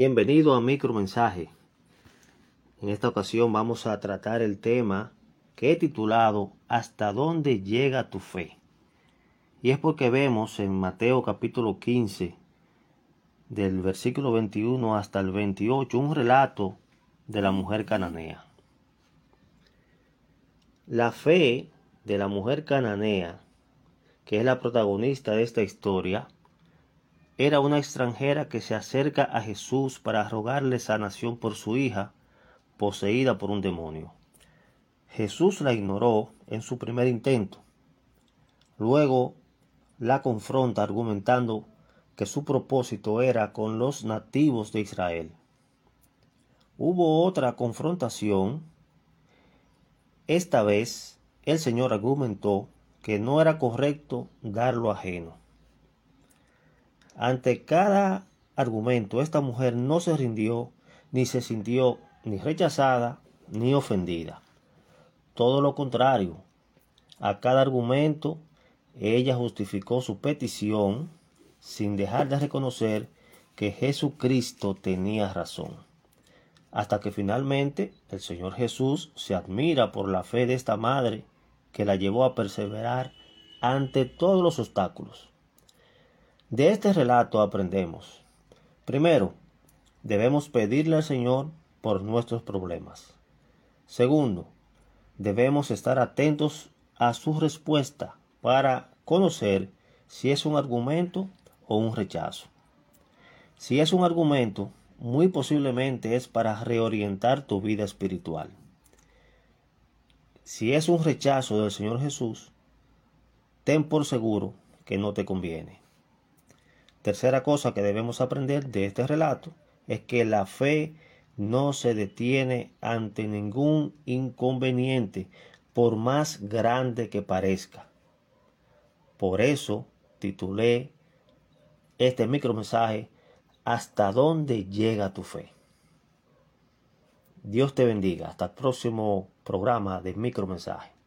Bienvenido a Micromensaje. En esta ocasión vamos a tratar el tema que he titulado ¿Hasta dónde llega tu fe? Y es porque vemos en Mateo capítulo 15, del versículo 21 hasta el 28, un relato de la mujer cananea. La fe de la mujer cananea, que es la protagonista de esta historia, era una extranjera que se acerca a Jesús para rogarle sanación por su hija, poseída por un demonio. Jesús la ignoró en su primer intento. Luego la confronta argumentando que su propósito era con los nativos de Israel. Hubo otra confrontación. Esta vez el Señor argumentó que no era correcto dar lo ajeno. Ante cada argumento, esta mujer no se rindió, ni se sintió ni rechazada, ni ofendida. Todo lo contrario, a cada argumento, ella justificó su petición sin dejar de reconocer que Jesucristo tenía razón. Hasta que finalmente el Señor Jesús se admira por la fe de esta madre que la llevó a perseverar ante todos los obstáculos. De este relato aprendemos. Primero, debemos pedirle al Señor por nuestros problemas. Segundo, debemos estar atentos a su respuesta para conocer si es un argumento o un rechazo. Si es un argumento, muy posiblemente es para reorientar tu vida espiritual. Si es un rechazo del Señor Jesús, ten por seguro que no te conviene. Tercera cosa que debemos aprender de este relato es que la fe no se detiene ante ningún inconveniente, por más grande que parezca. Por eso titulé este micromensaje ¿Hasta dónde llega tu fe? Dios te bendiga. Hasta el próximo programa de micromensaje.